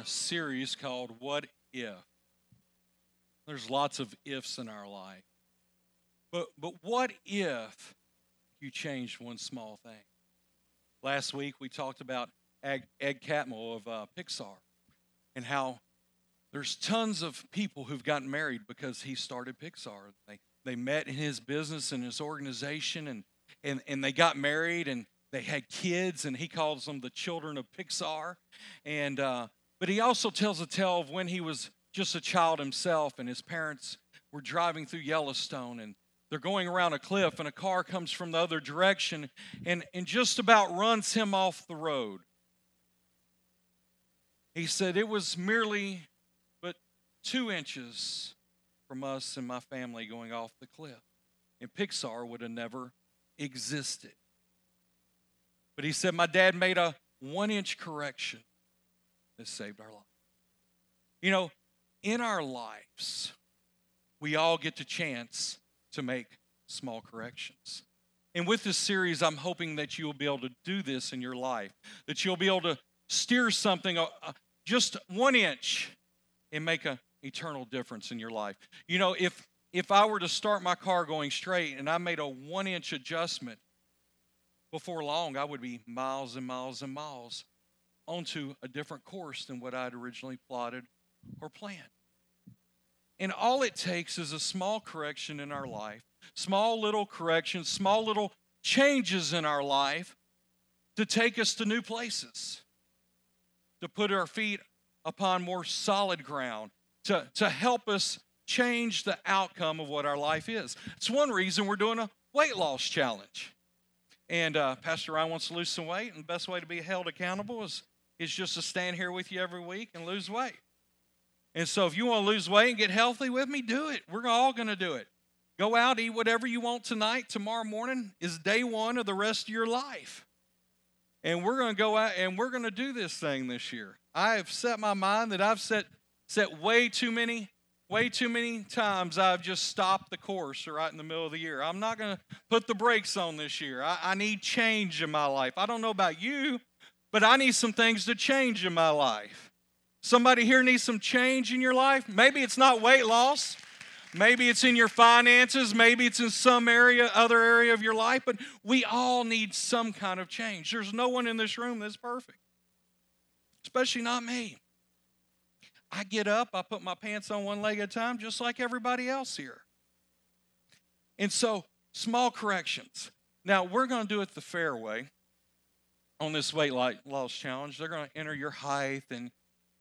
a series called What If? There's lots of ifs in our life. But, but what if you changed one small thing? Last week we talked about Ed, Ed Catmull of uh, Pixar and how there's tons of people who've gotten married because he started Pixar. They, they met in his business and his organization and, and, and they got married and they had kids and he calls them the children of Pixar. And, uh, but he also tells a tale of when he was just a child himself, and his parents were driving through Yellowstone, and they're going around a cliff, and a car comes from the other direction and, and just about runs him off the road. He said, It was merely but two inches from us and my family going off the cliff. And Pixar would have never existed. But he said, My dad made a one inch correction that saved our life. You know, in our lives, we all get the chance to make small corrections. And with this series, I'm hoping that you'll be able to do this in your life, that you'll be able to steer something uh, uh, just one inch and make an eternal difference in your life. You know, if if I were to start my car going straight and I made a one inch adjustment, before long I would be miles and miles and miles onto a different course than what I'd originally plotted or planned. And all it takes is a small correction in our life, small little corrections, small little changes in our life to take us to new places, to put our feet upon more solid ground, to, to help us change the outcome of what our life is. It's one reason we're doing a weight loss challenge. And uh, Pastor Ryan wants to lose some weight, and the best way to be held accountable is, is just to stand here with you every week and lose weight. And so if you want to lose weight and get healthy with me, do it. We're all going to do it. Go out, eat whatever you want tonight. Tomorrow morning is day one of the rest of your life. And we're going to go out and we're going to do this thing this year. I have set my mind that I've set set way too many way too many times I've just stopped the course right in the middle of the year. I'm not going to put the brakes on this year. I, I, need change in my life. I don't know about you, but I need some things to change in my life. Somebody here needs some change in your life. Maybe it's not weight loss. Maybe it's in your finances. Maybe it's in some area, other area of your life. But we all need some kind of change. There's no one in this room that's perfect, especially not me. I get up, I put my pants on one leg at a time, just like everybody else here. And so, small corrections. Now, we're going to do it the fair way on this weight loss challenge. They're going to enter your height and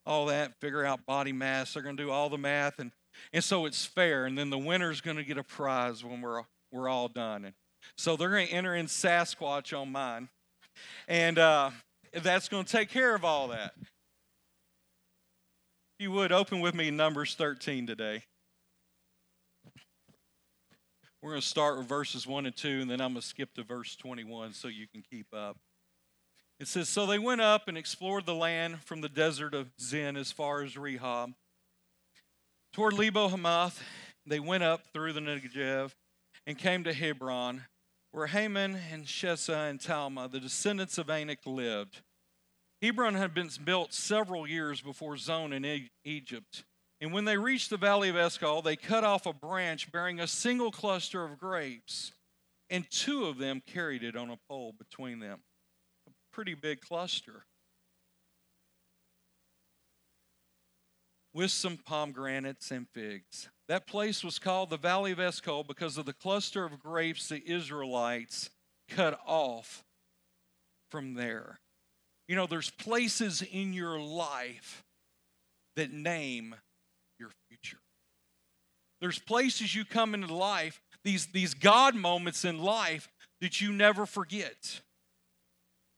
all that, figure out body mass. They're going to do all the math, and and so it's fair. And then the winner's going to get a prize when we're we're all done. And so they're going to enter in Sasquatch on mine, and uh, that's going to take care of all that. If you would open with me Numbers 13 today. We're going to start with verses 1 and 2, and then I'm going to skip to verse 21 so you can keep up. It says, So they went up and explored the land from the desert of Zin as far as Rehob. Toward Lebo Hamath, they went up through the Negev and came to Hebron, where Ahiman and Shesha and Talma, the descendants of Anak, lived. Hebron had been built several years before Zoan in Egypt. And when they reached the valley of Eshcol, they cut off a branch bearing a single cluster of grapes, and two of them carried it on a pole between them pretty big cluster with some pomegranates and figs. That place was called the Valley of Eshcol because of the cluster of grapes the Israelites cut off from there. You know, there's places in your life that name your future. There's places you come into life, these, these God moments in life that you never forget.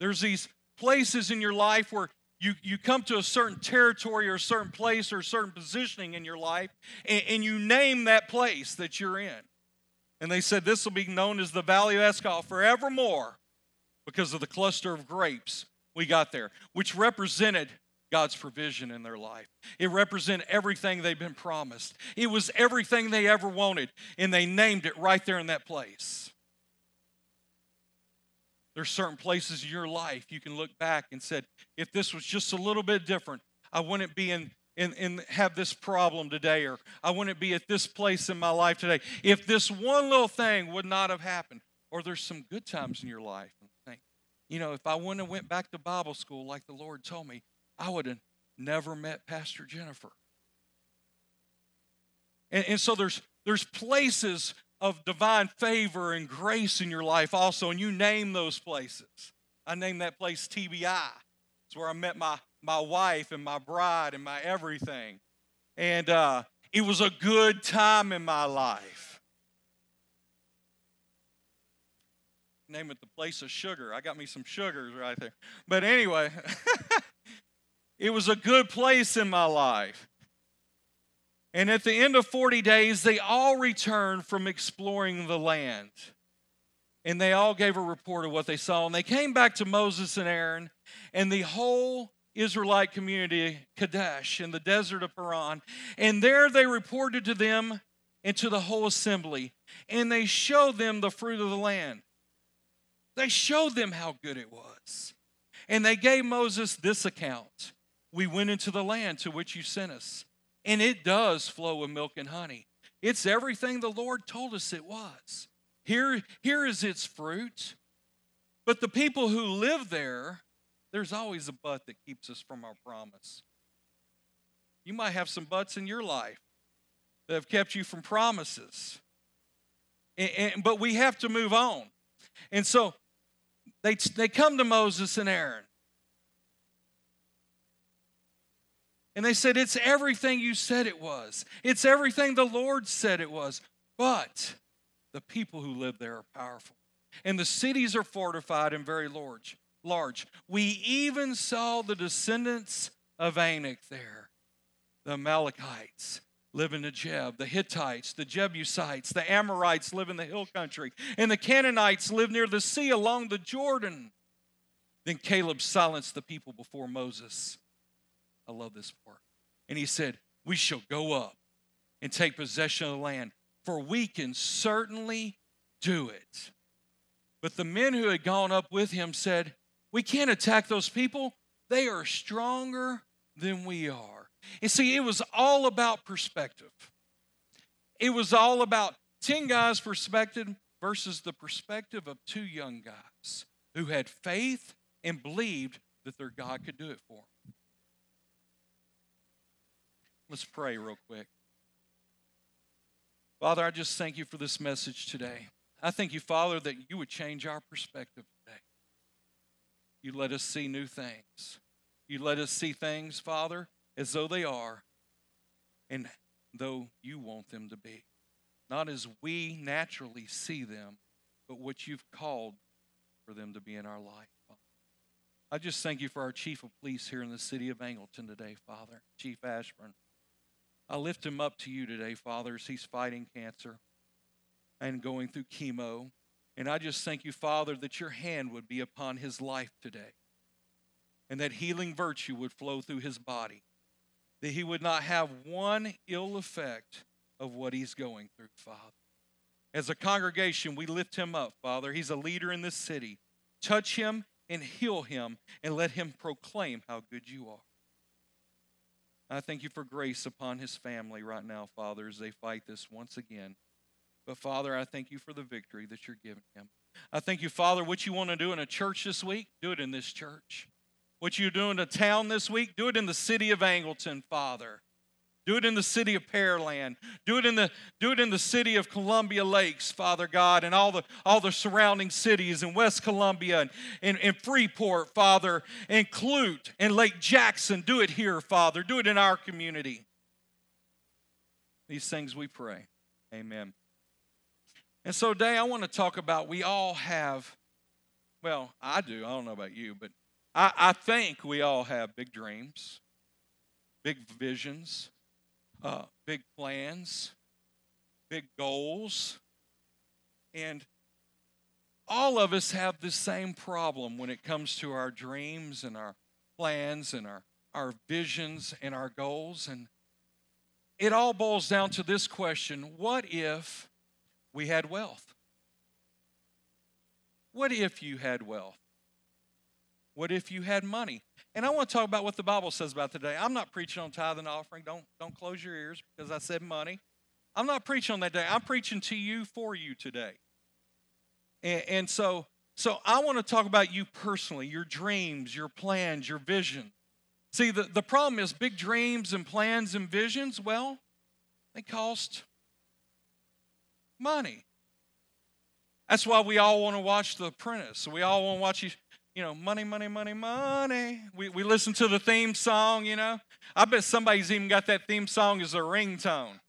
There's these places in your life where you, you come to a certain territory or a certain place or a certain positioning in your life, and, and you name that place that you're in. And they said this will be known as the Valley of Eshcol forevermore because of the cluster of grapes we got there, which represented God's provision in their life. It represented everything they've been promised. It was everything they ever wanted, and they named it right there in that place. There's certain places in your life you can look back and said, if this was just a little bit different, I wouldn't be in, in, in have this problem today, or I wouldn't be at this place in my life today if this one little thing would not have happened. Or there's some good times in your life. Think, you know, if I wouldn't have went back to Bible school like the Lord told me, I would have never met Pastor Jennifer. And, and so there's there's places of divine favor and grace in your life also, and you name those places. I named that place TBI. It's where I met my, my wife and my bride and my everything. And uh, it was a good time in my life. Name it the place of sugar. I got me some sugars right there. But anyway, it was a good place in my life. And at the end of 40 days, they all returned from exploring the land. And they all gave a report of what they saw. And they came back to Moses and Aaron and the whole Israelite community, Kadesh, in the desert of Paran. And there they reported to them and to the whole assembly. And they showed them the fruit of the land. They showed them how good it was. And they gave Moses this account We went into the land to which you sent us and it does flow with milk and honey. It's everything the Lord told us it was. Here, here is its fruit. But the people who live there, there's always a but that keeps us from our promise. You might have some buts in your life that have kept you from promises. And, and, but we have to move on. And so they, they come to Moses and Aaron. And they said, It's everything you said it was. It's everything the Lord said it was. But the people who live there are powerful. And the cities are fortified and very large. large. We even saw the descendants of Anak there. The Amalekites live in Negeb, the Hittites, the Jebusites, the Amorites live in the hill country, and the Canaanites live near the sea along the Jordan. Then Caleb silenced the people before Moses I love this part. And he said, We shall go up and take possession of the land, for we can certainly do it. But the men who had gone up with him said, We can't attack those people. They are stronger than we are. And see, it was all about perspective. It was all about 10 guys' perspective versus the perspective of two young guys who had faith and believed that their God could do it for them. Let's pray real quick. Father, I just thank you for this message today. I thank you, Father, that you would change our perspective today. You let us see new things. You let us see things, Father, as though they are and though you want them to be. Not as we naturally see them, but what you've called for them to be in our life. I just thank you for our chief of police here in the city of Angleton today, Father, Chief Ashburn. I lift him up to you today, Father, as he's fighting cancer and going through chemo. And I just thank you, Father, that your hand would be upon his life today and that healing virtue would flow through his body, that he would not have one ill effect of what he's going through, Father. As a congregation, we lift him up, Father. He's a leader in this city. Touch him and heal him and let him proclaim how good you are. I thank you for grace upon his family right now, Father, as they fight this once again. But Father, I thank you for the victory that you're giving him. I thank you, Father, what you want to do in a church this week, do it in this church. What you're doing in a town this week, do it in the city of Angleton, Father. Do it in the city of Pearland. Do it in the, do it in the city of Columbia Lakes, Father God, and all the, all the surrounding cities in West Columbia and, and, and Freeport, Father, and Clute and Lake Jackson. Do it here, Father. Do it in our community. These things we pray. Amen. And so today I want to talk about we all have, well, I do. I don't know about you, but I, I think we all have big dreams, big visions uh, big plans, big goals, and all of us have the same problem when it comes to our dreams and our plans and our, our visions and our goals. And it all boils down to this question What if we had wealth? What if you had wealth? What if you had money? And I want to talk about what the Bible says about today. I'm not preaching on tithing and offering. Don't, don't close your ears because I said money. I'm not preaching on that day. I'm preaching to you for you today. And, and so, so I want to talk about you personally, your dreams, your plans, your vision. See, the, the problem is big dreams and plans and visions, well, they cost money. That's why we all want to watch The Apprentice. We all want to watch you, you know, money, money, money, money. We, we listen to the theme song, you know. I bet somebody's even got that theme song as a ringtone.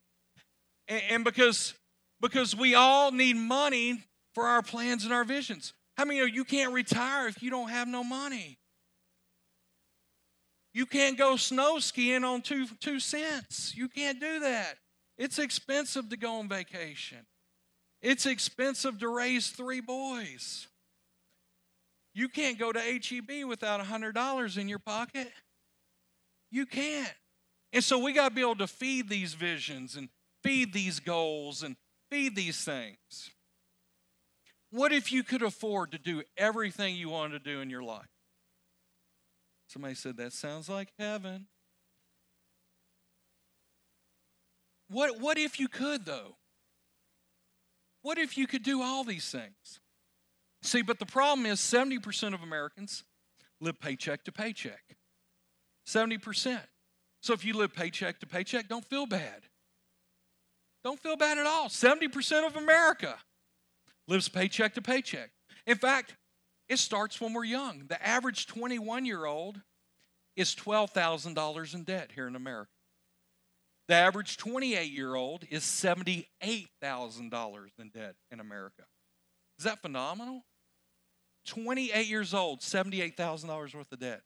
And, and because, because we all need money for our plans and our visions. How many of you can't retire if you don't have no money? You can't go snow skiing on two, two cents. You can't do that. It's expensive to go on vacation. It's expensive to raise three boys. You can't go to HEB without $100 in your pocket. You can't. And so we got to be able to feed these visions and feed these goals and feed these things. What if you could afford to do everything you wanted to do in your life? Somebody said, That sounds like heaven. What, what if you could, though? What if you could do all these things? See, but the problem is 70% of Americans live paycheck to paycheck. 70%. So if you live paycheck to paycheck, don't feel bad. Don't feel bad at all. 70% of America lives paycheck to paycheck. In fact, it starts when we're young. The average 21 year old is $12,000 in debt here in America. The average 28 year old is $78,000 in debt in America. Is that phenomenal? 28 years old, $78,000 worth of debt.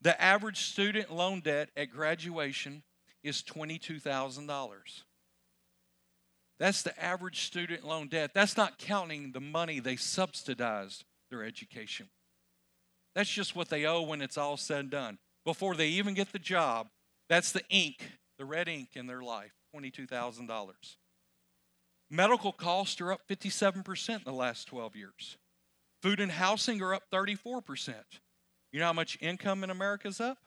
The average student loan debt at graduation is $22,000. That's the average student loan debt. That's not counting the money they subsidized their education. That's just what they owe when it's all said and done. Before they even get the job, that's the ink, the red ink in their life $22,000. Medical costs are up 57% in the last 12 years. Food and housing are up 34%. You know how much income in America is up?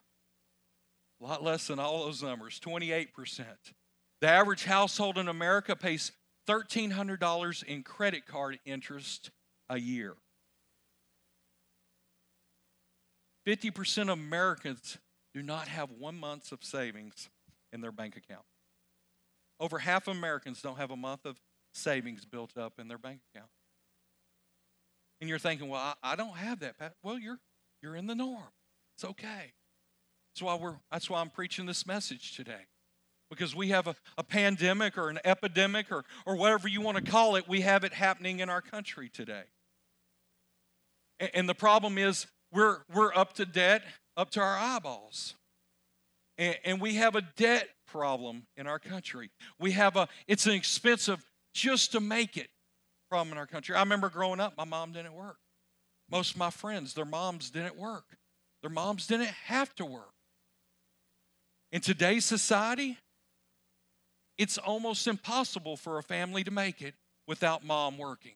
A lot less than all those numbers, 28%. The average household in America pays $1,300 in credit card interest a year. 50% of Americans do not have one month of savings in their bank account. Over half of Americans don't have a month of savings built up in their bank account. And you're thinking, well, I, I don't have that. Well, you're, you're in the norm. It's okay. That's why, we're, that's why I'm preaching this message today because we have a, a pandemic or an epidemic or, or whatever you want to call it, we have it happening in our country today. And, and the problem is we're, we're up to debt, up to our eyeballs. And, and we have a debt problem in our country. We have a, it's an expensive just to make it problem in our country. I remember growing up, my mom didn't work. Most of my friends, their moms didn't work. Their moms didn't have to work. In today's society, it's almost impossible for a family to make it without mom working.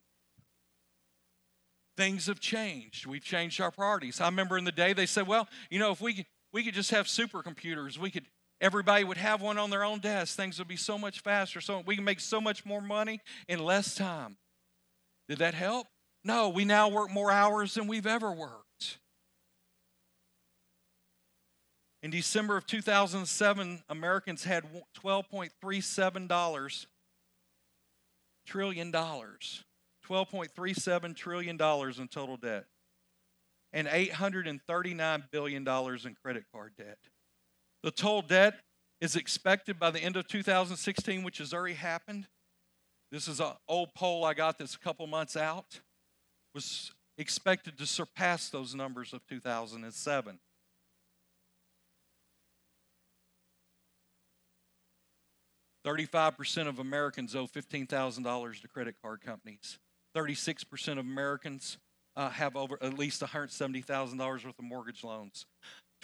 Things have changed. We've changed our priorities. I remember in the day they said, well, you know, if we could, we could just have supercomputers, we could everybody would have one on their own desk. Things would be so much faster. So we can make so much more money in less time. Did that help? No, we now work more hours than we've ever worked. In December of 2007, Americans had 12.37 trillion dollars. 12.37 trillion dollars in total debt and 839 billion dollars in credit card debt. The total debt is expected by the end of 2016, which has already happened. This is an old poll I got that's a couple months out. Was expected to surpass those numbers of 2007. 35% of Americans owe $15,000 to credit card companies. 36% of Americans uh, have over at least $170,000 worth of mortgage loans.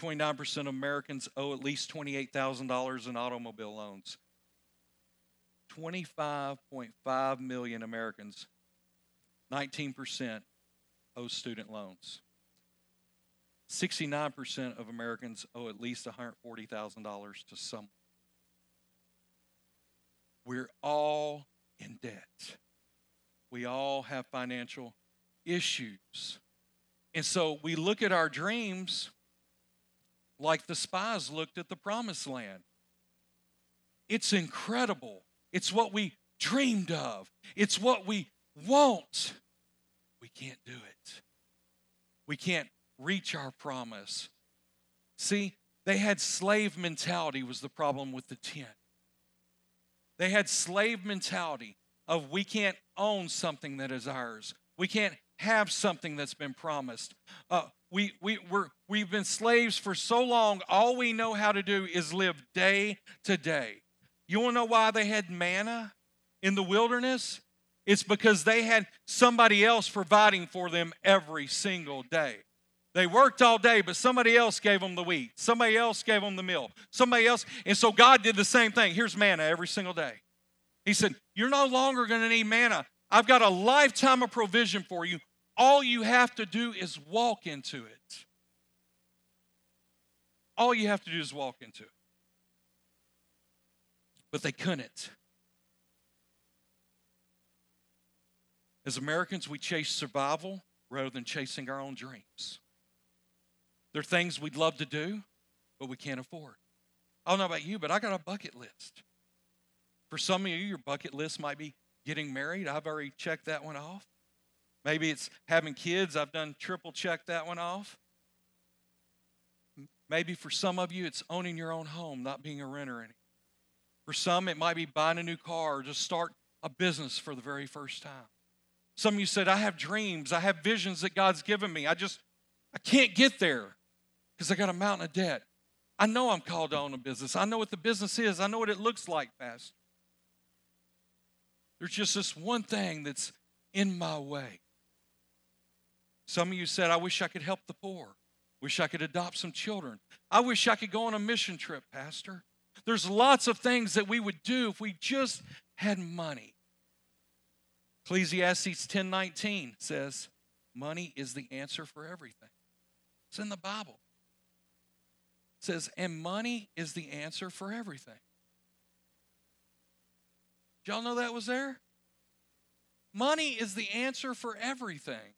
29% of Americans owe at least $28,000 in automobile loans. 25.5 million Americans, 19% owe student loans. 69% of Americans owe at least $140,000 to someone. We're all in debt. We all have financial issues. And so we look at our dreams like the spies looked at the promised land. It's incredible. It's what we dreamed of, it's what we want. We can't do it. We can't reach our promise. See, they had slave mentality was the problem with the tent. They had slave mentality of we can't own something that is ours. We can't have something that's been promised. Uh, we, we, we're, we've been slaves for so long, all we know how to do is live day to day. You want to know why they had manna in the wilderness? It's because they had somebody else providing for them every single day. They worked all day, but somebody else gave them the wheat. Somebody else gave them the meal. Somebody else. And so God did the same thing. Here's manna every single day. He said, You're no longer going to need manna. I've got a lifetime of provision for you. All you have to do is walk into it. All you have to do is walk into it. But they couldn't. As Americans, we chase survival rather than chasing our own dreams. There are things we'd love to do, but we can't afford. I don't know about you, but I got a bucket list. For some of you, your bucket list might be getting married. I've already checked that one off. Maybe it's having kids. I've done triple check that one off. Maybe for some of you, it's owning your own home, not being a renter anymore. For some, it might be buying a new car or just start a business for the very first time. Some of you said, I have dreams, I have visions that God's given me. I just, I can't get there because I got a mountain of debt. I know I'm called to own a business. I know what the business is. I know what it looks like, Pastor. There's just this one thing that's in my way. Some of you said, I wish I could help the poor. Wish I could adopt some children. I wish I could go on a mission trip, Pastor. There's lots of things that we would do if we just had money. Ecclesiastes 10:19 says, "Money is the answer for everything." It's in the Bible. It says, "And money is the answer for everything." Did y'all know that was there? Money is the answer for everything.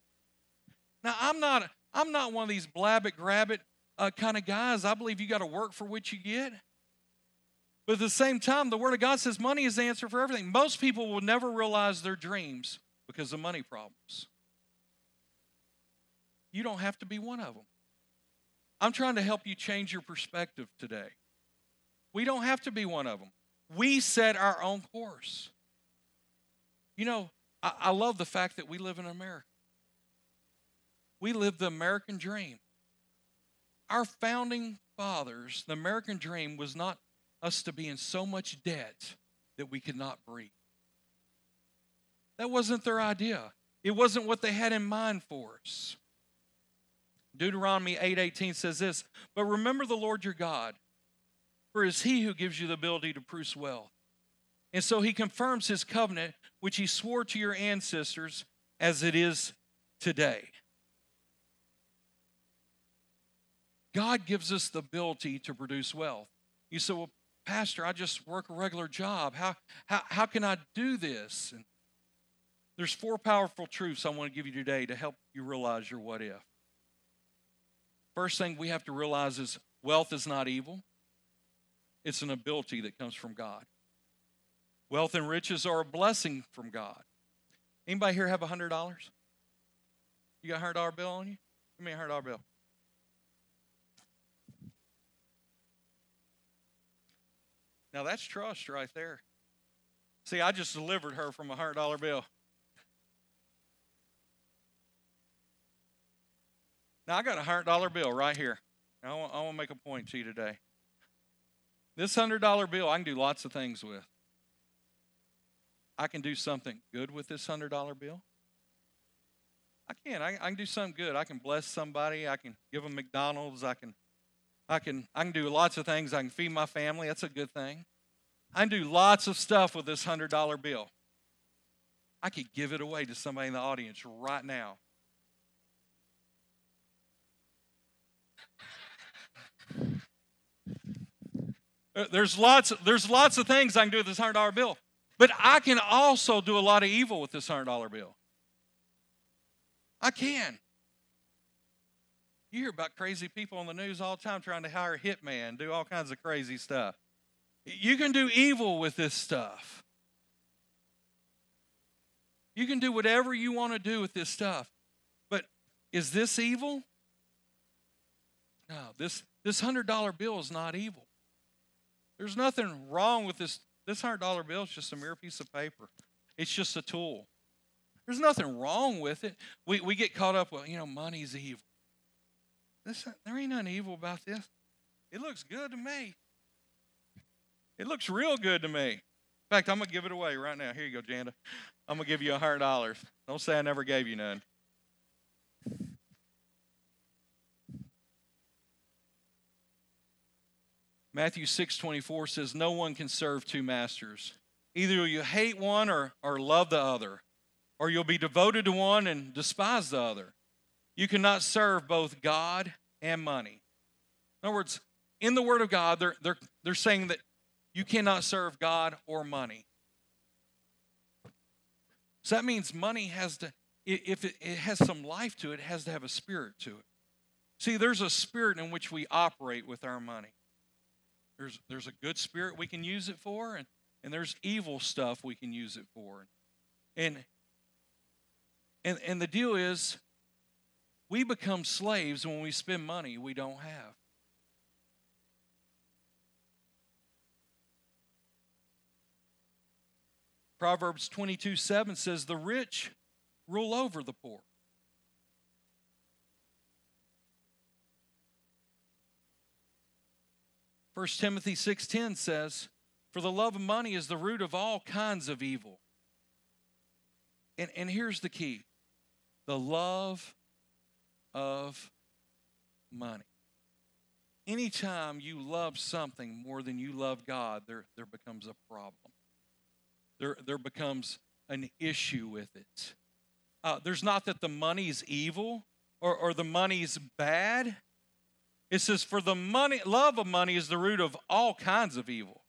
Now, I'm not I'm not one of these blab it, grab it uh, kind of guys. I believe you got to work for what you get. But at the same time, the Word of God says money is the answer for everything. Most people will never realize their dreams because of money problems. You don't have to be one of them. I'm trying to help you change your perspective today. We don't have to be one of them. We set our own course. You know, I, I love the fact that we live in America. We live the American dream. Our founding fathers, the American dream was not us to be in so much debt that we could not breathe. That wasn't their idea. It wasn't what they had in mind for us. Deuteronomy 8:18 says this, "But remember the Lord your God, for it is he who gives you the ability to produce wealth. And so he confirms his covenant which he swore to your ancestors as it is today." God gives us the ability to produce wealth. You say, well, Pastor, I just work a regular job. How, how, how can I do this? And there's four powerful truths I want to give you today to help you realize your what if. First thing we have to realize is wealth is not evil, it's an ability that comes from God. Wealth and riches are a blessing from God. Anybody here have a hundred dollars? You got a hundred dollar bill on you? Give me a hundred dollar bill. Now that's trust right there. See, I just delivered her from a hundred dollar bill. Now I got a hundred dollar bill right here. I want, I want to make a point to you today. This hundred dollar bill, I can do lots of things with. I can do something good with this hundred dollar bill. I can. I, I, can do something good. I can bless somebody. I can give them McDonald's. I can I can, I can do lots of things. I can feed my family. That's a good thing. I can do lots of stuff with this $100 bill. I could give it away to somebody in the audience right now. Uh, there's lots, there's lots of things I can do with this $100 bill, but I can also do a lot of evil with this $100 bill. I can. You hear about crazy people on the news all the time trying to hire hitman, do all kinds of crazy stuff. You can do evil with this stuff. You can do whatever you want to do with this stuff. But is this evil? No, this this hundred dollar bill is not evil. There's nothing wrong with this. This hundred dollar bill is just a mere piece of paper. It's just a tool. There's nothing wrong with it. We we get caught up with, you know, money's evil. This, there ain't nothing evil about this. It looks good to me. It looks real good to me. In fact, I'm gonna give it away right now. Here you go, Janda. I'm gonna give you a hundred dollars. Don't say I never gave you none. Matthew 6 24 says, No one can serve two masters. Either you hate one or, or love the other, or you'll be devoted to one and despise the other. You cannot serve both God and money. In other words, in the Word of God, they're, they're, they're saying that you cannot serve God or money. So that means money has to, if it, it has some life to it, it has to have a spirit to it. See, there's a spirit in which we operate with our money. There's, there's a good spirit we can use it for, and, and there's evil stuff we can use it for. And, and, and the deal is, we become slaves when we spend money we don't have. Proverbs 22 7 says, The rich rule over the poor. First Timothy 6:10 says, "For the love of money is the root of all kinds of evil." And, and here's the key the love of money. Anytime you love something more than you love God, there, there becomes a problem. There, there becomes an issue with it. Uh, there's not that the money's evil or, or the money's bad. It says, For the money, love of money is the root of all kinds of evil.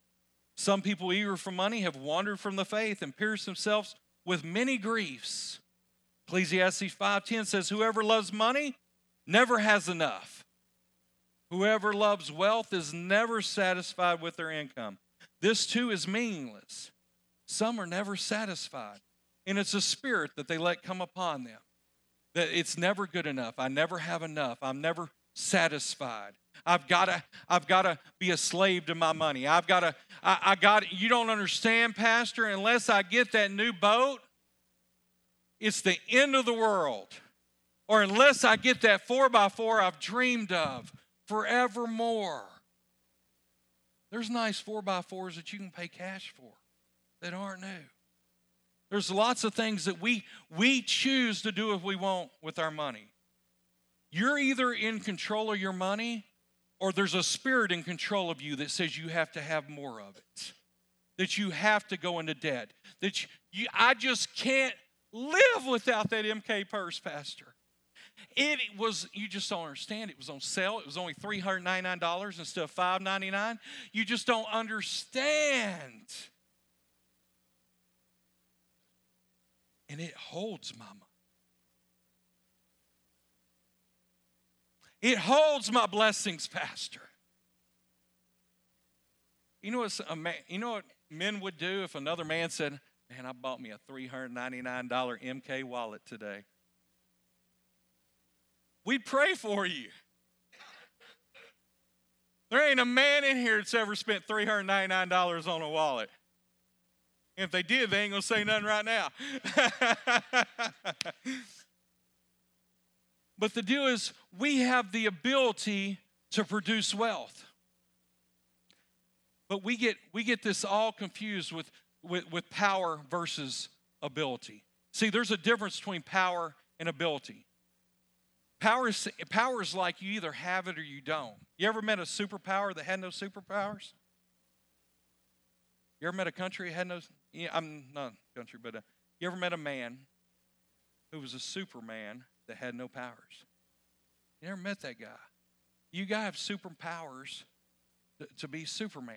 Some people eager for money have wandered from the faith and pierced themselves with many griefs. Ecclesiastes 5:10 says, Whoever loves money never has enough. Whoever loves wealth is never satisfied with their income. This too is meaningless. Some are never satisfied. And it's a spirit that they let come upon them. That it's never good enough. I never have enough. I'm never satisfied. I've got to I've got to be a slave to my money. I've got to I, I got you don't understand pastor unless I get that new boat it's the end of the world. Or unless I get that 4 by 4 I've dreamed of forevermore. There's nice 4 by 4s that you can pay cash for that aren't new. There's lots of things that we we choose to do if we want with our money. You're either in control of your money or there's a spirit in control of you that says you have to have more of it. That you have to go into debt. That you, you I just can't live without that MK purse, Pastor. It was, you just don't understand. It was on sale. It was only $399 instead of 599. You just don't understand. And it holds money. It holds my blessings, Pastor. You know what you know what men would do if another man said, Man, I bought me a $399 MK wallet today. We'd pray for you. There ain't a man in here that's ever spent $399 on a wallet. If they did, they ain't gonna say nothing right now. but the deal is, we have the ability to produce wealth. But we get we get this all confused with with, with power versus ability. See, there's a difference between power and ability. Power is, power is like you either have it or you don't. You ever met a superpower that had no superpowers? You ever met a country that had no, I'm not country, but uh, you ever met a man who was a superman that had no powers? You never met that guy. You guys have superpowers to be Superman.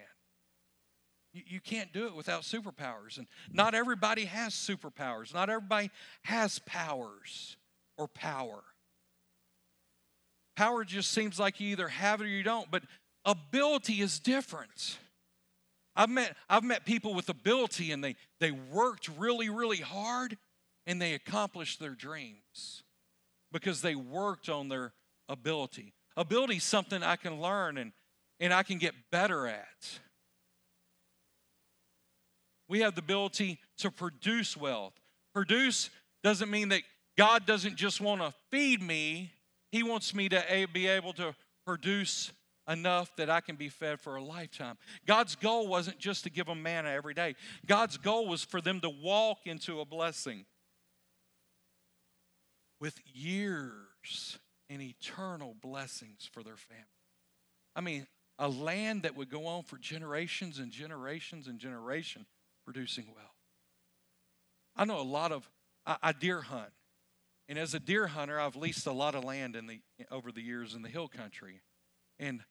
You, can't do it without superpowers. And not everybody has superpowers, not everybody has powers or power. Power just seems like you either have it or you don't, but ability is different. I've met, I've met people with ability and they, they worked really, really hard and they accomplished their dreams because they worked on their ability. Ability is something I can learn and, and I can get better at. We have the ability to produce wealth. Produce doesn't mean that God doesn't just want to feed me, He wants me to be able to produce enough that I can be fed for a lifetime. God's goal wasn't just to give them manna every day, God's goal was for them to walk into a blessing with years and eternal blessings for their family. I mean, a land that would go on for generations and generations and generation producing well. I know a lot of I, I deer hunt. And as a deer hunter, I've leased a lot of land in the over the years in the hill country. And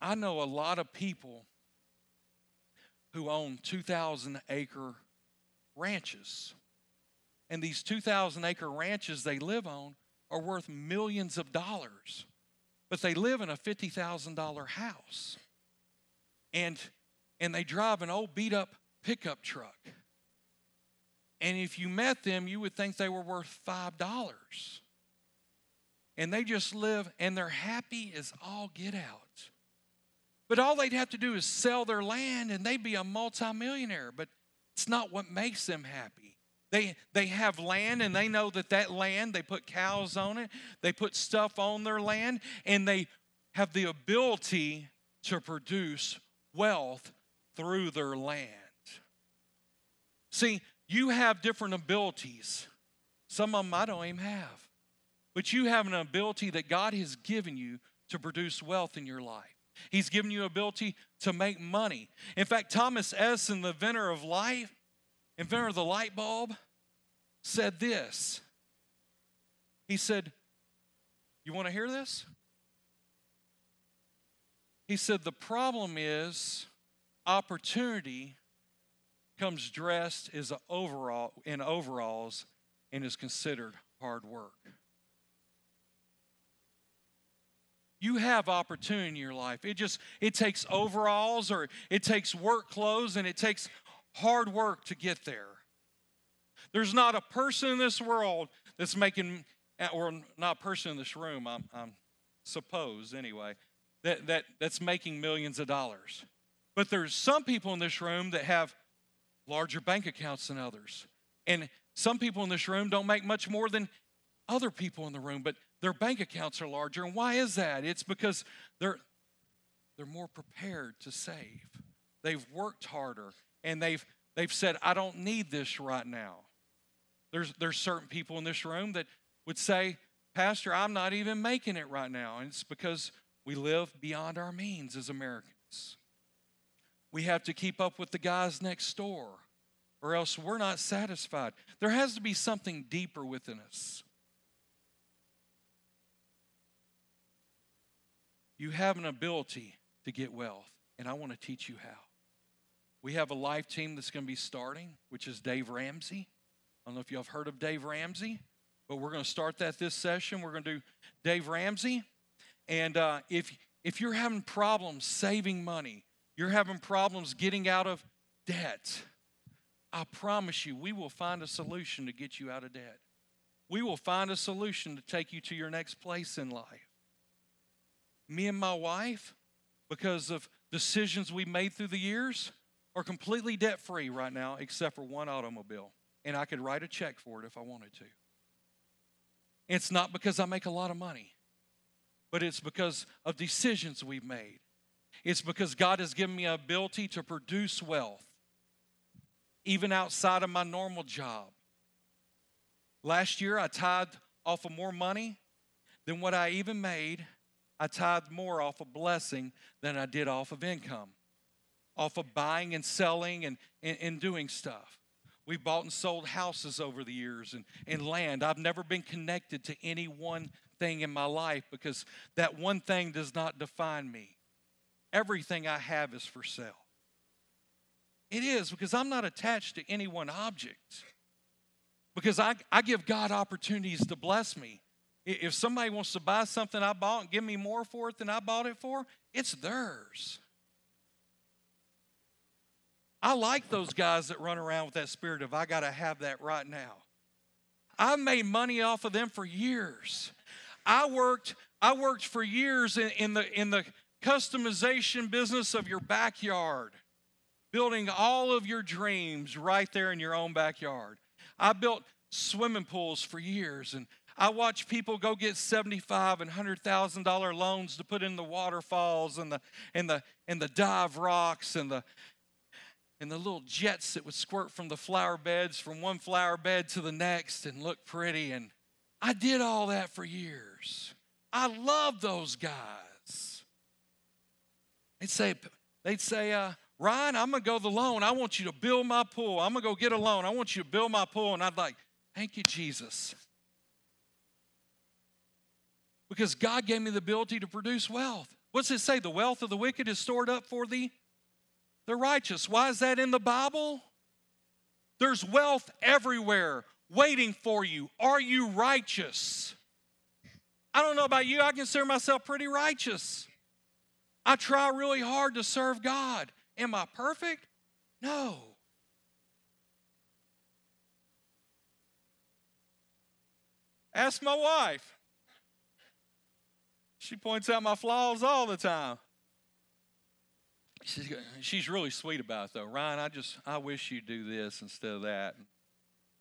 I know a lot of people who own 2,000 acre ranches. And these 2,000 acre ranches they live on are worth millions of dollars, but they live in a $50,000 house. And, and they drive an old beat up pickup truck. And if you met them, you would think they were worth $5. And they just live and they're happy as all get out. But all they'd have to do is sell their land and they'd be a multimillionaire. But it's not what makes them happy. They, they have land and they know that that land, they put cows on it, they put stuff on their land, and they have the ability to produce wealth through their land. See, you have different abilities. Some of them I don't even have. But you have an ability that God has given you to produce wealth in your life. He's given you ability to make money. In fact, Thomas Edison, the inventor of light, inventor of the light bulb, said this. He said, You want to hear this? He said, The problem is opportunity comes dressed as overall in overalls and is considered hard work. you have opportunity in your life. It just it takes overalls or it takes work clothes and it takes hard work to get there. There's not a person in this world that's making or not a person in this room i'm, I'm suppose anyway that, that that's making millions of dollars. But there's some people in this room that have larger bank accounts than others and some people in this room don't make much more than other people in the room but their bank accounts are larger. And why is that? It's because they're, they're more prepared to save. They've worked harder and they've, they've said, I don't need this right now. There's, there's certain people in this room that would say, Pastor, I'm not even making it right now. And it's because we live beyond our means as Americans. We have to keep up with the guys next door, or else we're not satisfied. There has to be something deeper within us. You have an ability to get wealth, and I want to teach you how. We have a life team that's going to be starting, which is Dave Ramsey. I don't know if y'all have heard of Dave Ramsey, but we're going to start that this session. We're going to do Dave Ramsey. And uh, if, if you're having problems saving money, you're having problems getting out of debt, I promise you, we will find a solution to get you out of debt. We will find a solution to take you to your next place in life me and my wife, because of decisions we made through the years, are completely debt free right now, except for one automobile. And I could write a check for it if I wanted to. It's not because I make a lot of money, but it's because of decisions we've made. It's because God has given me ability to produce wealth, even outside of my normal job. Last year, I tithed off of more money than what I even made I tithed more off of blessing than I did off of income, off of buying and selling and, and, and doing stuff. We've bought and sold houses over the years and, and land. I've never been connected to any one thing in my life because that one thing does not define me. Everything I have is for sale. It is because I'm not attached to any one object. Because I, I give God opportunities to bless me. If somebody wants to buy something I bought and give me more for it than I bought it for, it's theirs. I like those guys that run around with that spirit of, I got to have that right now. I've made money off of them for years. I worked, I worked for years in, in, the, in the customization business of your backyard, building all of your dreams right there in your own backyard. I built swimming pools for years and I watch people go get seventy-five and hundred thousand dollar loans to put in the waterfalls and the and the and the dive rocks and the and the little jets that would squirt from the flower beds from one flower bed to the next and look pretty. And I did all that for years. I love those guys. They'd say, they'd say, uh, Ryan, I'm gonna go the loan. I want you to build my pool. I'm gonna go get a loan. I want you to build my pool. And I'd like, thank you, Jesus. Because God gave me the ability to produce wealth. What's it say? The wealth of the wicked is stored up for the the righteous. Why is that in the Bible? There's wealth everywhere waiting for you. Are you righteous? I don't know about you, I consider myself pretty righteous. I try really hard to serve God. Am I perfect? No. Ask my wife. She points out my flaws all the time. She's, she's really sweet about it though. Ryan, I just I wish you'd do this instead of that.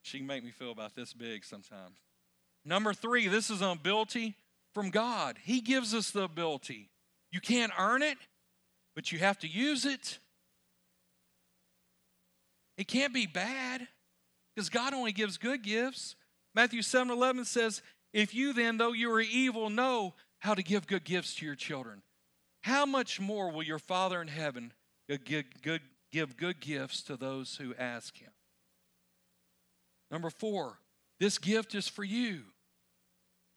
She can make me feel about this big sometimes. Number three, this is an ability from God. He gives us the ability. You can't earn it, but you have to use it. It can't be bad because God only gives good gifts. Matthew 7 11 says, If you then, though you are evil, know how to give good gifts to your children, how much more will your Father in heaven give good, give good gifts to those who ask Him? Number four, this gift is for you.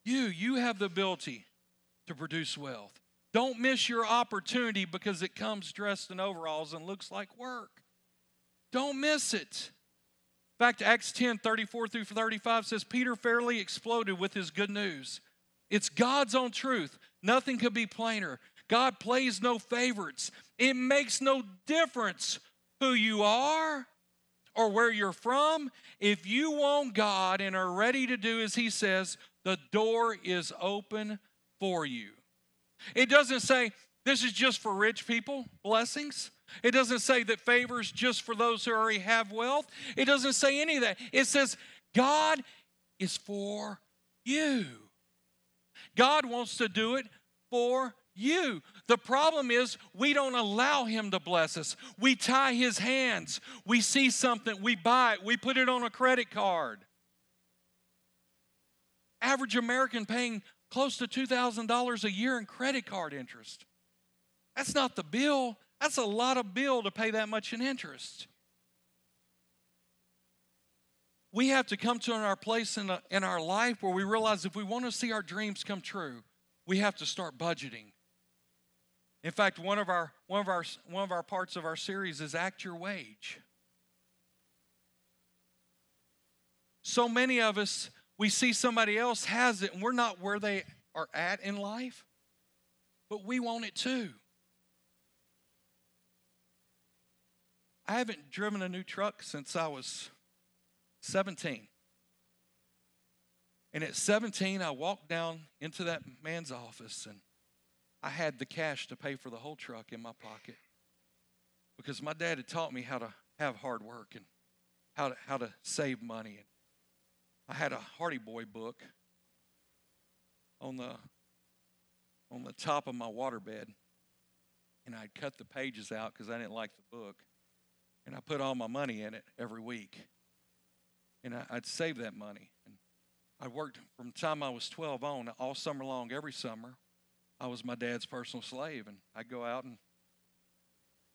You, you have the ability to produce wealth. Don't miss your opportunity because it comes dressed in overalls and looks like work. Don't miss it. In fact, Acts 10 34 through 35 says Peter fairly exploded with his good news. It's God's own truth. Nothing could be plainer. God plays no favorites. It makes no difference who you are or where you're from. If you want God and are ready to do as He says, the door is open for you. It doesn't say this is just for rich people, blessings. It doesn't say that favors just for those who already have wealth. It doesn't say any of that. It says God is for you. God wants to do it for you. The problem is we don't allow him to bless us. We tie his hands. We see something, we buy it, we put it on a credit card. Average American paying close to $2,000 a year in credit card interest. That's not the bill. That's a lot of bill to pay that much in interest. We have to come to our place in, a, in our life where we realize if we want to see our dreams come true, we have to start budgeting. In fact, one of our one of our one of our parts of our series is act your wage. So many of us we see somebody else has it and we're not where they are at in life, but we want it too. I haven't driven a new truck since I was 17. And at 17, I walked down into that man's office and I had the cash to pay for the whole truck in my pocket because my dad had taught me how to have hard work and how to, how to save money. And I had a Hardy Boy book on the on the top of my waterbed, and I'd cut the pages out because I didn't like the book, and I put all my money in it every week, and I, would save that money. And I worked from the time I was 12 on all summer long, every summer, I was my dad's personal slave, and I'd go out and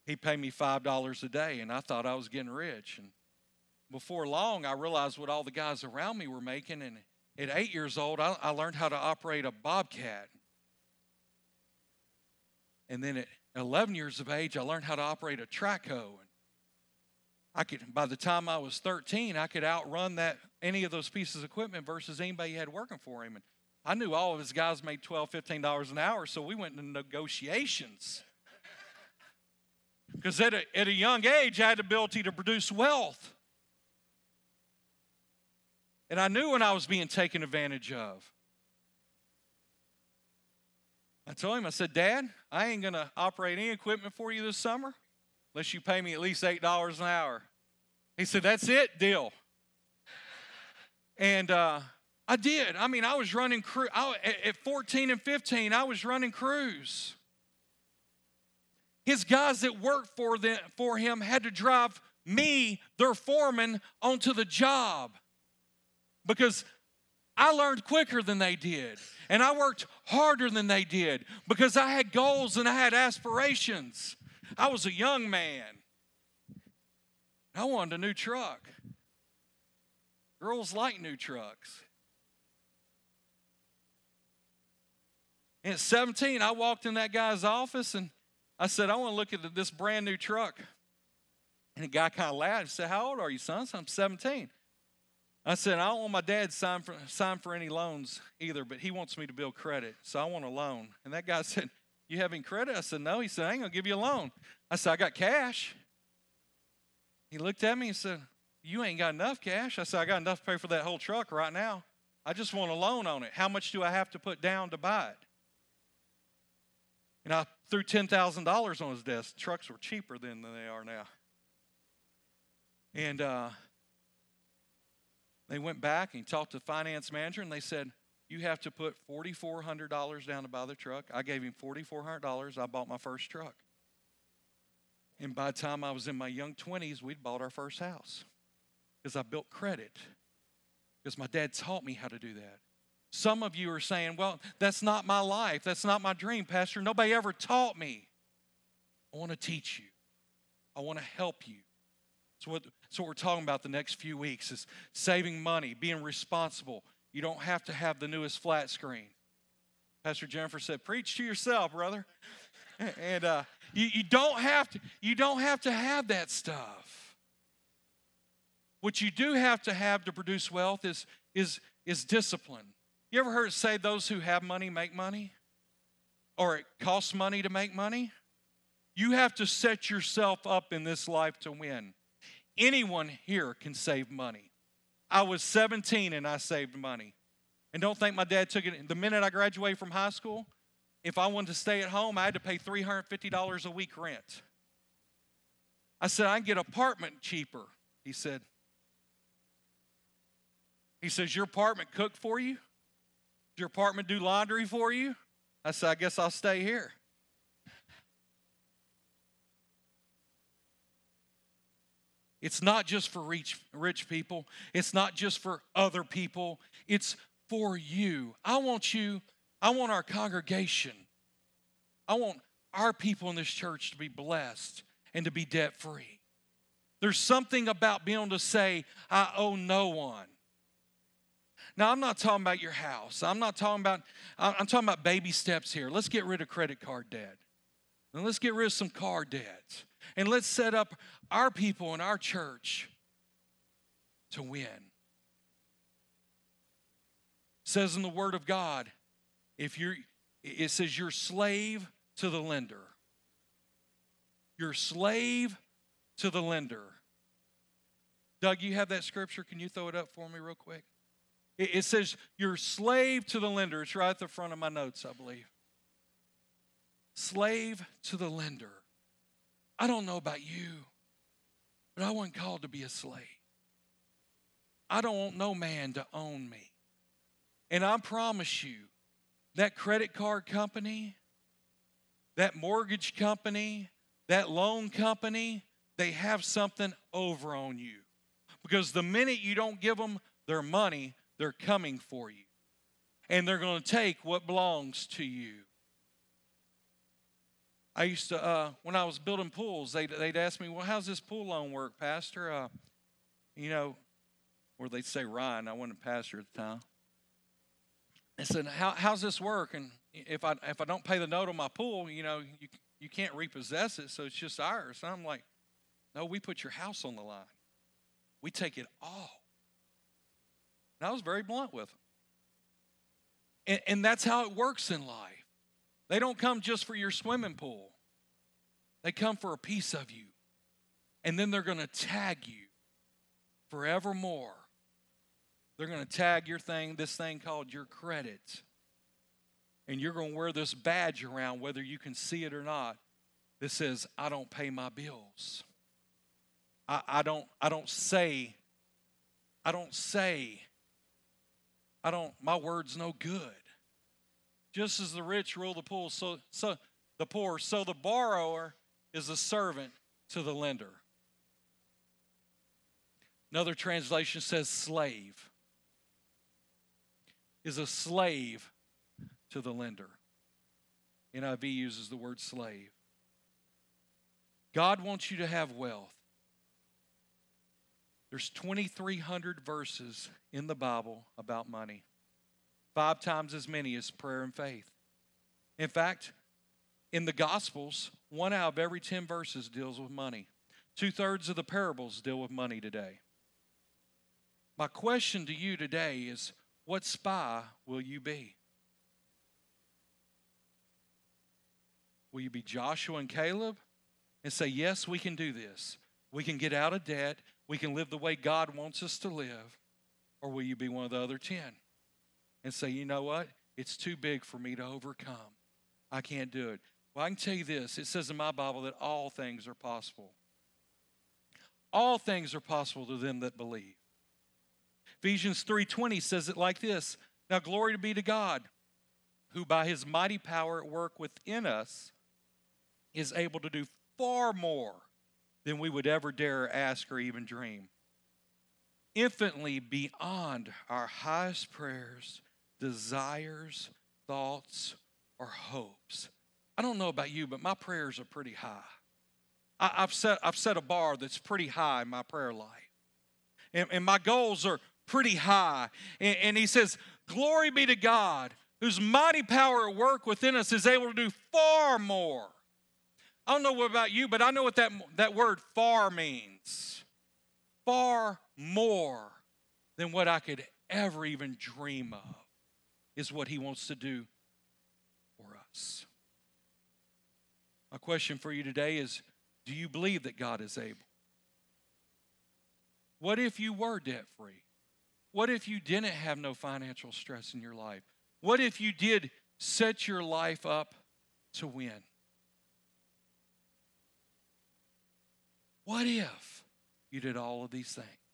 he'd pay me five dollars a day, and I thought I was getting rich. And before long, I realized what all the guys around me were making, and at eight years old, I, I learned how to operate a bobcat. And then at 11 years of age, I learned how to operate a track hoe. I could by the time I was 13, I could outrun that any of those pieces of equipment versus anybody had working for him. And I knew all of his guys made 12, 15 dollars an hour, so we went into negotiations. Because at a, at a young age, I had the ability to produce wealth. And I knew when I was being taken advantage of. I told him, I said, Dad, I ain't going to operate any equipment for you this summer unless you pay me at least $8 an hour. He said, That's it, deal. And uh, I did. I mean, I was running crew. I, at 14 and 15, I was running crews. His guys that worked for, them, for him had to drive me, their foreman, onto the job because I learned quicker than they did. And I worked harder than they did because I had goals and I had aspirations. I was a young man. I wanted a new truck. Girls like new trucks. And at 17, I walked in that guy's office and I said, I want to look at this brand new truck. And the guy kind of laughed and said, How old are you, son? So I'm 17. I said, I don't want my dad to sign for, sign for any loans either, but he wants me to build credit, so I want a loan. And that guy said, You have any credit? I said, No. He said, I ain't going to give you a loan. I said, I got cash. He looked at me and said, You ain't got enough cash. I said, I got enough to pay for that whole truck right now. I just want a loan on it. How much do I have to put down to buy it? And I threw $10,000 on his desk. Trucks were cheaper then than they are now. And uh, they went back and talked to the finance manager, and they said, You have to put $4,400 down to buy the truck. I gave him $4,400. I bought my first truck. And by the time I was in my young 20s, we'd bought our first house because I built credit, because my dad taught me how to do that. Some of you are saying, Well, that's not my life. That's not my dream, Pastor. Nobody ever taught me. I want to teach you, I want to help you. So what, so what we're talking about the next few weeks is saving money, being responsible. You don't have to have the newest flat screen. Pastor Jennifer said, "Preach to yourself, brother." and uh, you, you don't have to. You don't have to have that stuff. What you do have to have to produce wealth is is is discipline. You ever heard it say those who have money make money, or it costs money to make money? You have to set yourself up in this life to win. Anyone here can save money. I was 17 and I saved money. And don't think my dad took it. The minute I graduated from high school, if I wanted to stay at home, I had to pay $350 a week rent. I said, I can get an apartment cheaper. He said, he says, Your apartment cook for you? Your apartment do laundry for you? I said, I guess I'll stay here. It's not just for rich, rich people, it's not just for other people, it's for you. I want you, I want our congregation, I want our people in this church to be blessed and to be debt free. There's something about being able to say, I owe no one. Now, I'm not talking about your house. I'm not talking about, I'm talking about baby steps here. Let's get rid of credit card debt. And let's get rid of some car debt. And let's set up our people and our church to win. It says in the Word of God, if you're, it says you're slave to the lender. You're slave to the lender. Doug, you have that scripture? Can you throw it up for me real quick? It says you're slave to the lender. It's right at the front of my notes, I believe. Slave to the lender. I don't know about you, but I wasn't called to be a slave. I don't want no man to own me. And I promise you, that credit card company, that mortgage company, that loan company, they have something over on you. Because the minute you don't give them their money, they're coming for you. And they're going to take what belongs to you. I used to, uh, when I was building pools, they'd, they'd ask me, well, how's this pool loan work, Pastor? Uh, you know, or they'd say Ryan, I wasn't a pastor at the time. I said, How, how's this work? And if I, if I don't pay the note on my pool, you know, you, you can't repossess it, so it's just ours. And I'm like, No, we put your house on the line. We take it all. And I was very blunt with them. And, and that's how it works in life. They don't come just for your swimming pool, they come for a piece of you. And then they're going to tag you forevermore. They're going to tag your thing, this thing called your credit. And you're going to wear this badge around, whether you can see it or not, that says, I don't pay my bills. I, I don't I don't say, I don't say, I don't, my word's no good. Just as the rich rule the poor, so so the poor, so the borrower is a servant to the lender. Another translation says slave is a slave to the lender. NIV uses the word slave. God wants you to have wealth. There's 2,300 verses in the Bible about money, five times as many as prayer and faith. In fact, in the Gospels, one out of every 10 verses deals with money. Two thirds of the parables deal with money today. My question to you today is what spy will you be? Will you be Joshua and Caleb and say, Yes, we can do this? We can get out of debt. We can live the way God wants us to live. Or will you be one of the other 10 and say, You know what? It's too big for me to overcome. I can't do it. Well, I can tell you this it says in my Bible that all things are possible. All things are possible to them that believe. Ephesians 3:20 says it like this. Now glory to be to God, who by his mighty power at work within us is able to do far more than we would ever dare ask or even dream. Infinitely beyond our highest prayers, desires, thoughts, or hopes. I don't know about you, but my prayers are pretty high. I, have set, I've set a bar that's pretty high in my prayer life. And, and my goals are pretty high. And, and he says, Glory be to God, whose mighty power at work within us is able to do far more. I don't know about you, but I know what that, that word far means. Far more than what I could ever even dream of is what he wants to do for us. My question for you today is Do you believe that God is able? What if you were debt free? What if you didn't have no financial stress in your life? What if you did set your life up to win? What if you did all of these things?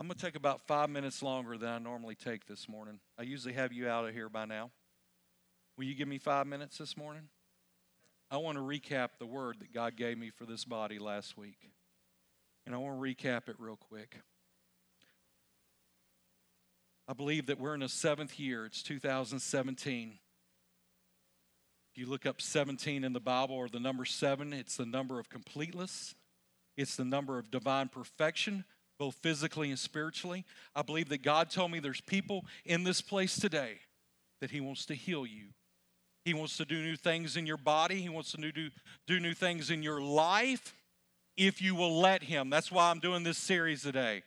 I'm going to take about five minutes longer than I normally take this morning. I usually have you out of here by now. Will you give me five minutes this morning? I want to recap the word that God gave me for this body last week. And I want to recap it real quick. I believe that we're in a seventh year. It's 2017. If you look up 17 in the Bible or the number seven, it's the number of completeness, it's the number of divine perfection, both physically and spiritually. I believe that God told me there's people in this place today that He wants to heal you. He wants to do new things in your body, He wants to do, do new things in your life if you will let Him. That's why I'm doing this series today.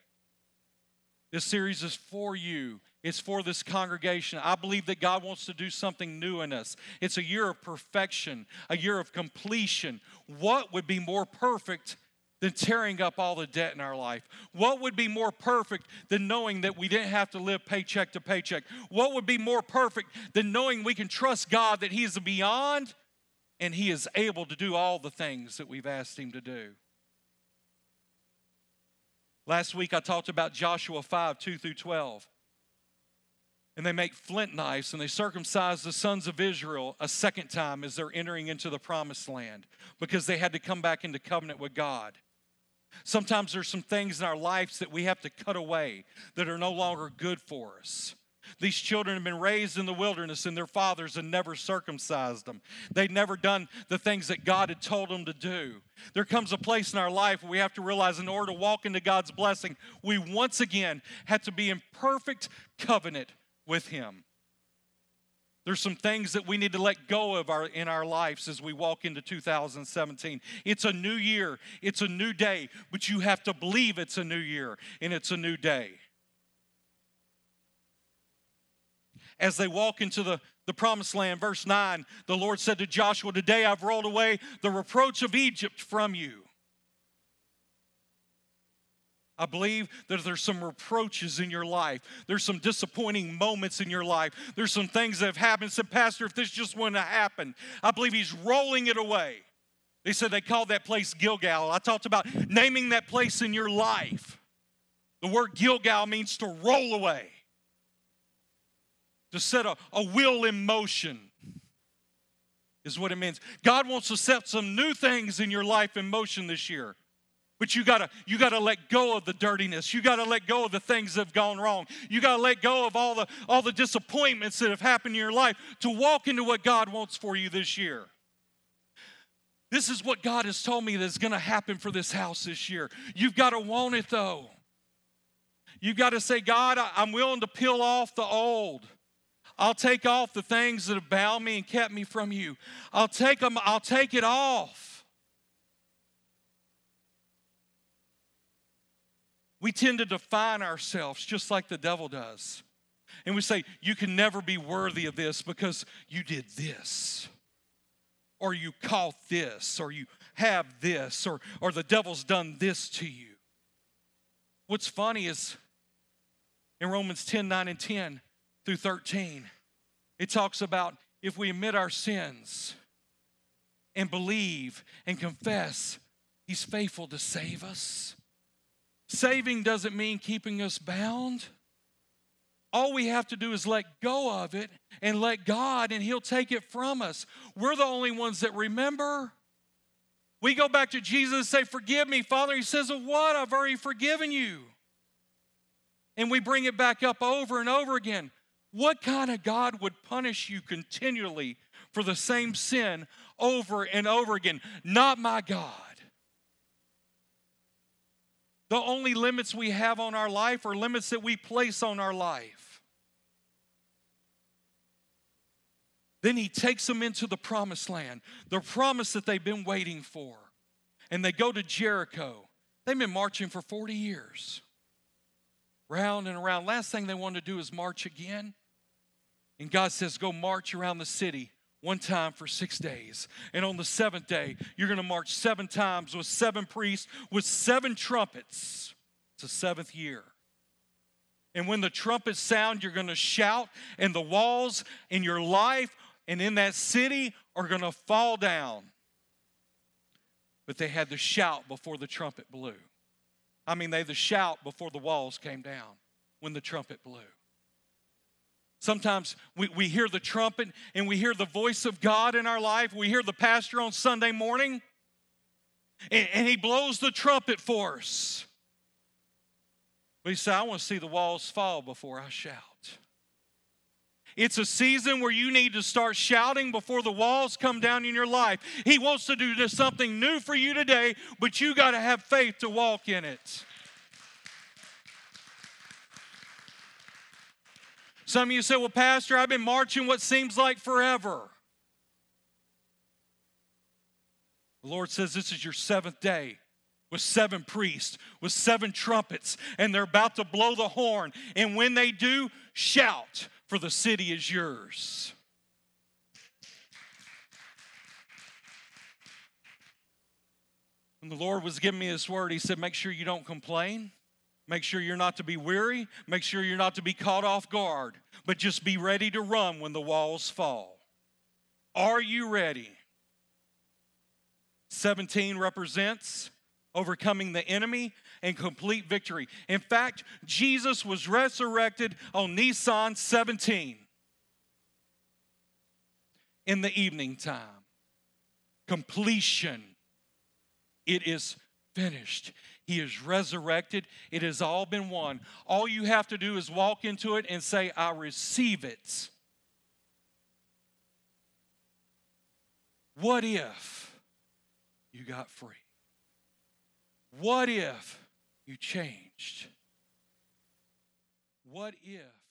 This series is for you. It's for this congregation. I believe that God wants to do something new in us. It's a year of perfection, a year of completion. What would be more perfect than tearing up all the debt in our life? What would be more perfect than knowing that we didn't have to live paycheck to paycheck? What would be more perfect than knowing we can trust God that He is beyond and He is able to do all the things that we've asked Him to do? Last week I talked about Joshua 5 2 through 12. And they make flint knives and they circumcise the sons of Israel a second time as they're entering into the promised land because they had to come back into covenant with God. Sometimes there's some things in our lives that we have to cut away that are no longer good for us. These children have been raised in the wilderness and their fathers had never circumcised them. They'd never done the things that God had told them to do. There comes a place in our life where we have to realize in order to walk into God's blessing, we once again have to be in perfect covenant with Him. There's some things that we need to let go of our, in our lives as we walk into 2017. It's a new year, it's a new day, but you have to believe it's a new year and it's a new day. As they walk into the, the promised land, verse 9, the Lord said to Joshua, Today I've rolled away the reproach of Egypt from you. I believe that there's some reproaches in your life. There's some disappointing moments in your life. There's some things that have happened. Said, Pastor, if this just wouldn't have happened, I believe he's rolling it away. They said they called that place Gilgal. I talked about naming that place in your life. The word Gilgal means to roll away, to set a, a wheel in motion, is what it means. God wants to set some new things in your life in motion this year. But you gotta, you gotta let go of the dirtiness. You gotta let go of the things that have gone wrong. You gotta let go of all the all the disappointments that have happened in your life to walk into what God wants for you this year. This is what God has told me that's gonna happen for this house this year. You've got to want it though. You've got to say, God, I'm willing to peel off the old. I'll take off the things that have bound me and kept me from you. I'll take them, I'll take it off. We tend to define ourselves just like the devil does. And we say, You can never be worthy of this because you did this, or you caught this, or you have this, or, or the devil's done this to you. What's funny is in Romans 10 9 and 10 through 13, it talks about if we admit our sins and believe and confess, he's faithful to save us Saving doesn't mean keeping us bound. All we have to do is let go of it and let God, and He'll take it from us. We're the only ones that remember. We go back to Jesus and say, Forgive me, Father. He says, Of what? I've already forgiven you. And we bring it back up over and over again. What kind of God would punish you continually for the same sin over and over again? Not my God. The only limits we have on our life are limits that we place on our life. Then he takes them into the promised land, the promise that they've been waiting for. And they go to Jericho. They've been marching for 40 years, round and around. Last thing they want to do is march again. And God says, Go march around the city one time for six days. And on the seventh day, you're going to march seven times with seven priests with seven trumpets. It's a seventh year. And when the trumpets sound, you're going to shout, and the walls in your life and in that city are going to fall down. But they had to shout before the trumpet blew. I mean, they had to shout before the walls came down when the trumpet blew. Sometimes we, we hear the trumpet and we hear the voice of God in our life. We hear the pastor on Sunday morning and, and he blows the trumpet for us. But he said, I want to see the walls fall before I shout. It's a season where you need to start shouting before the walls come down in your life. He wants to do something new for you today, but you got to have faith to walk in it. Some of you say, Well, Pastor, I've been marching what seems like forever. The Lord says, This is your seventh day with seven priests, with seven trumpets, and they're about to blow the horn. And when they do, shout, for the city is yours. When the Lord was giving me this word, He said, Make sure you don't complain. Make sure you're not to be weary. Make sure you're not to be caught off guard but just be ready to run when the walls fall. Are you ready? 17 represents overcoming the enemy and complete victory. In fact, Jesus was resurrected on Nisan 17 in the evening time. Completion. It is finished. He is resurrected. It has all been won. All you have to do is walk into it and say, I receive it. What if you got free? What if you changed? What if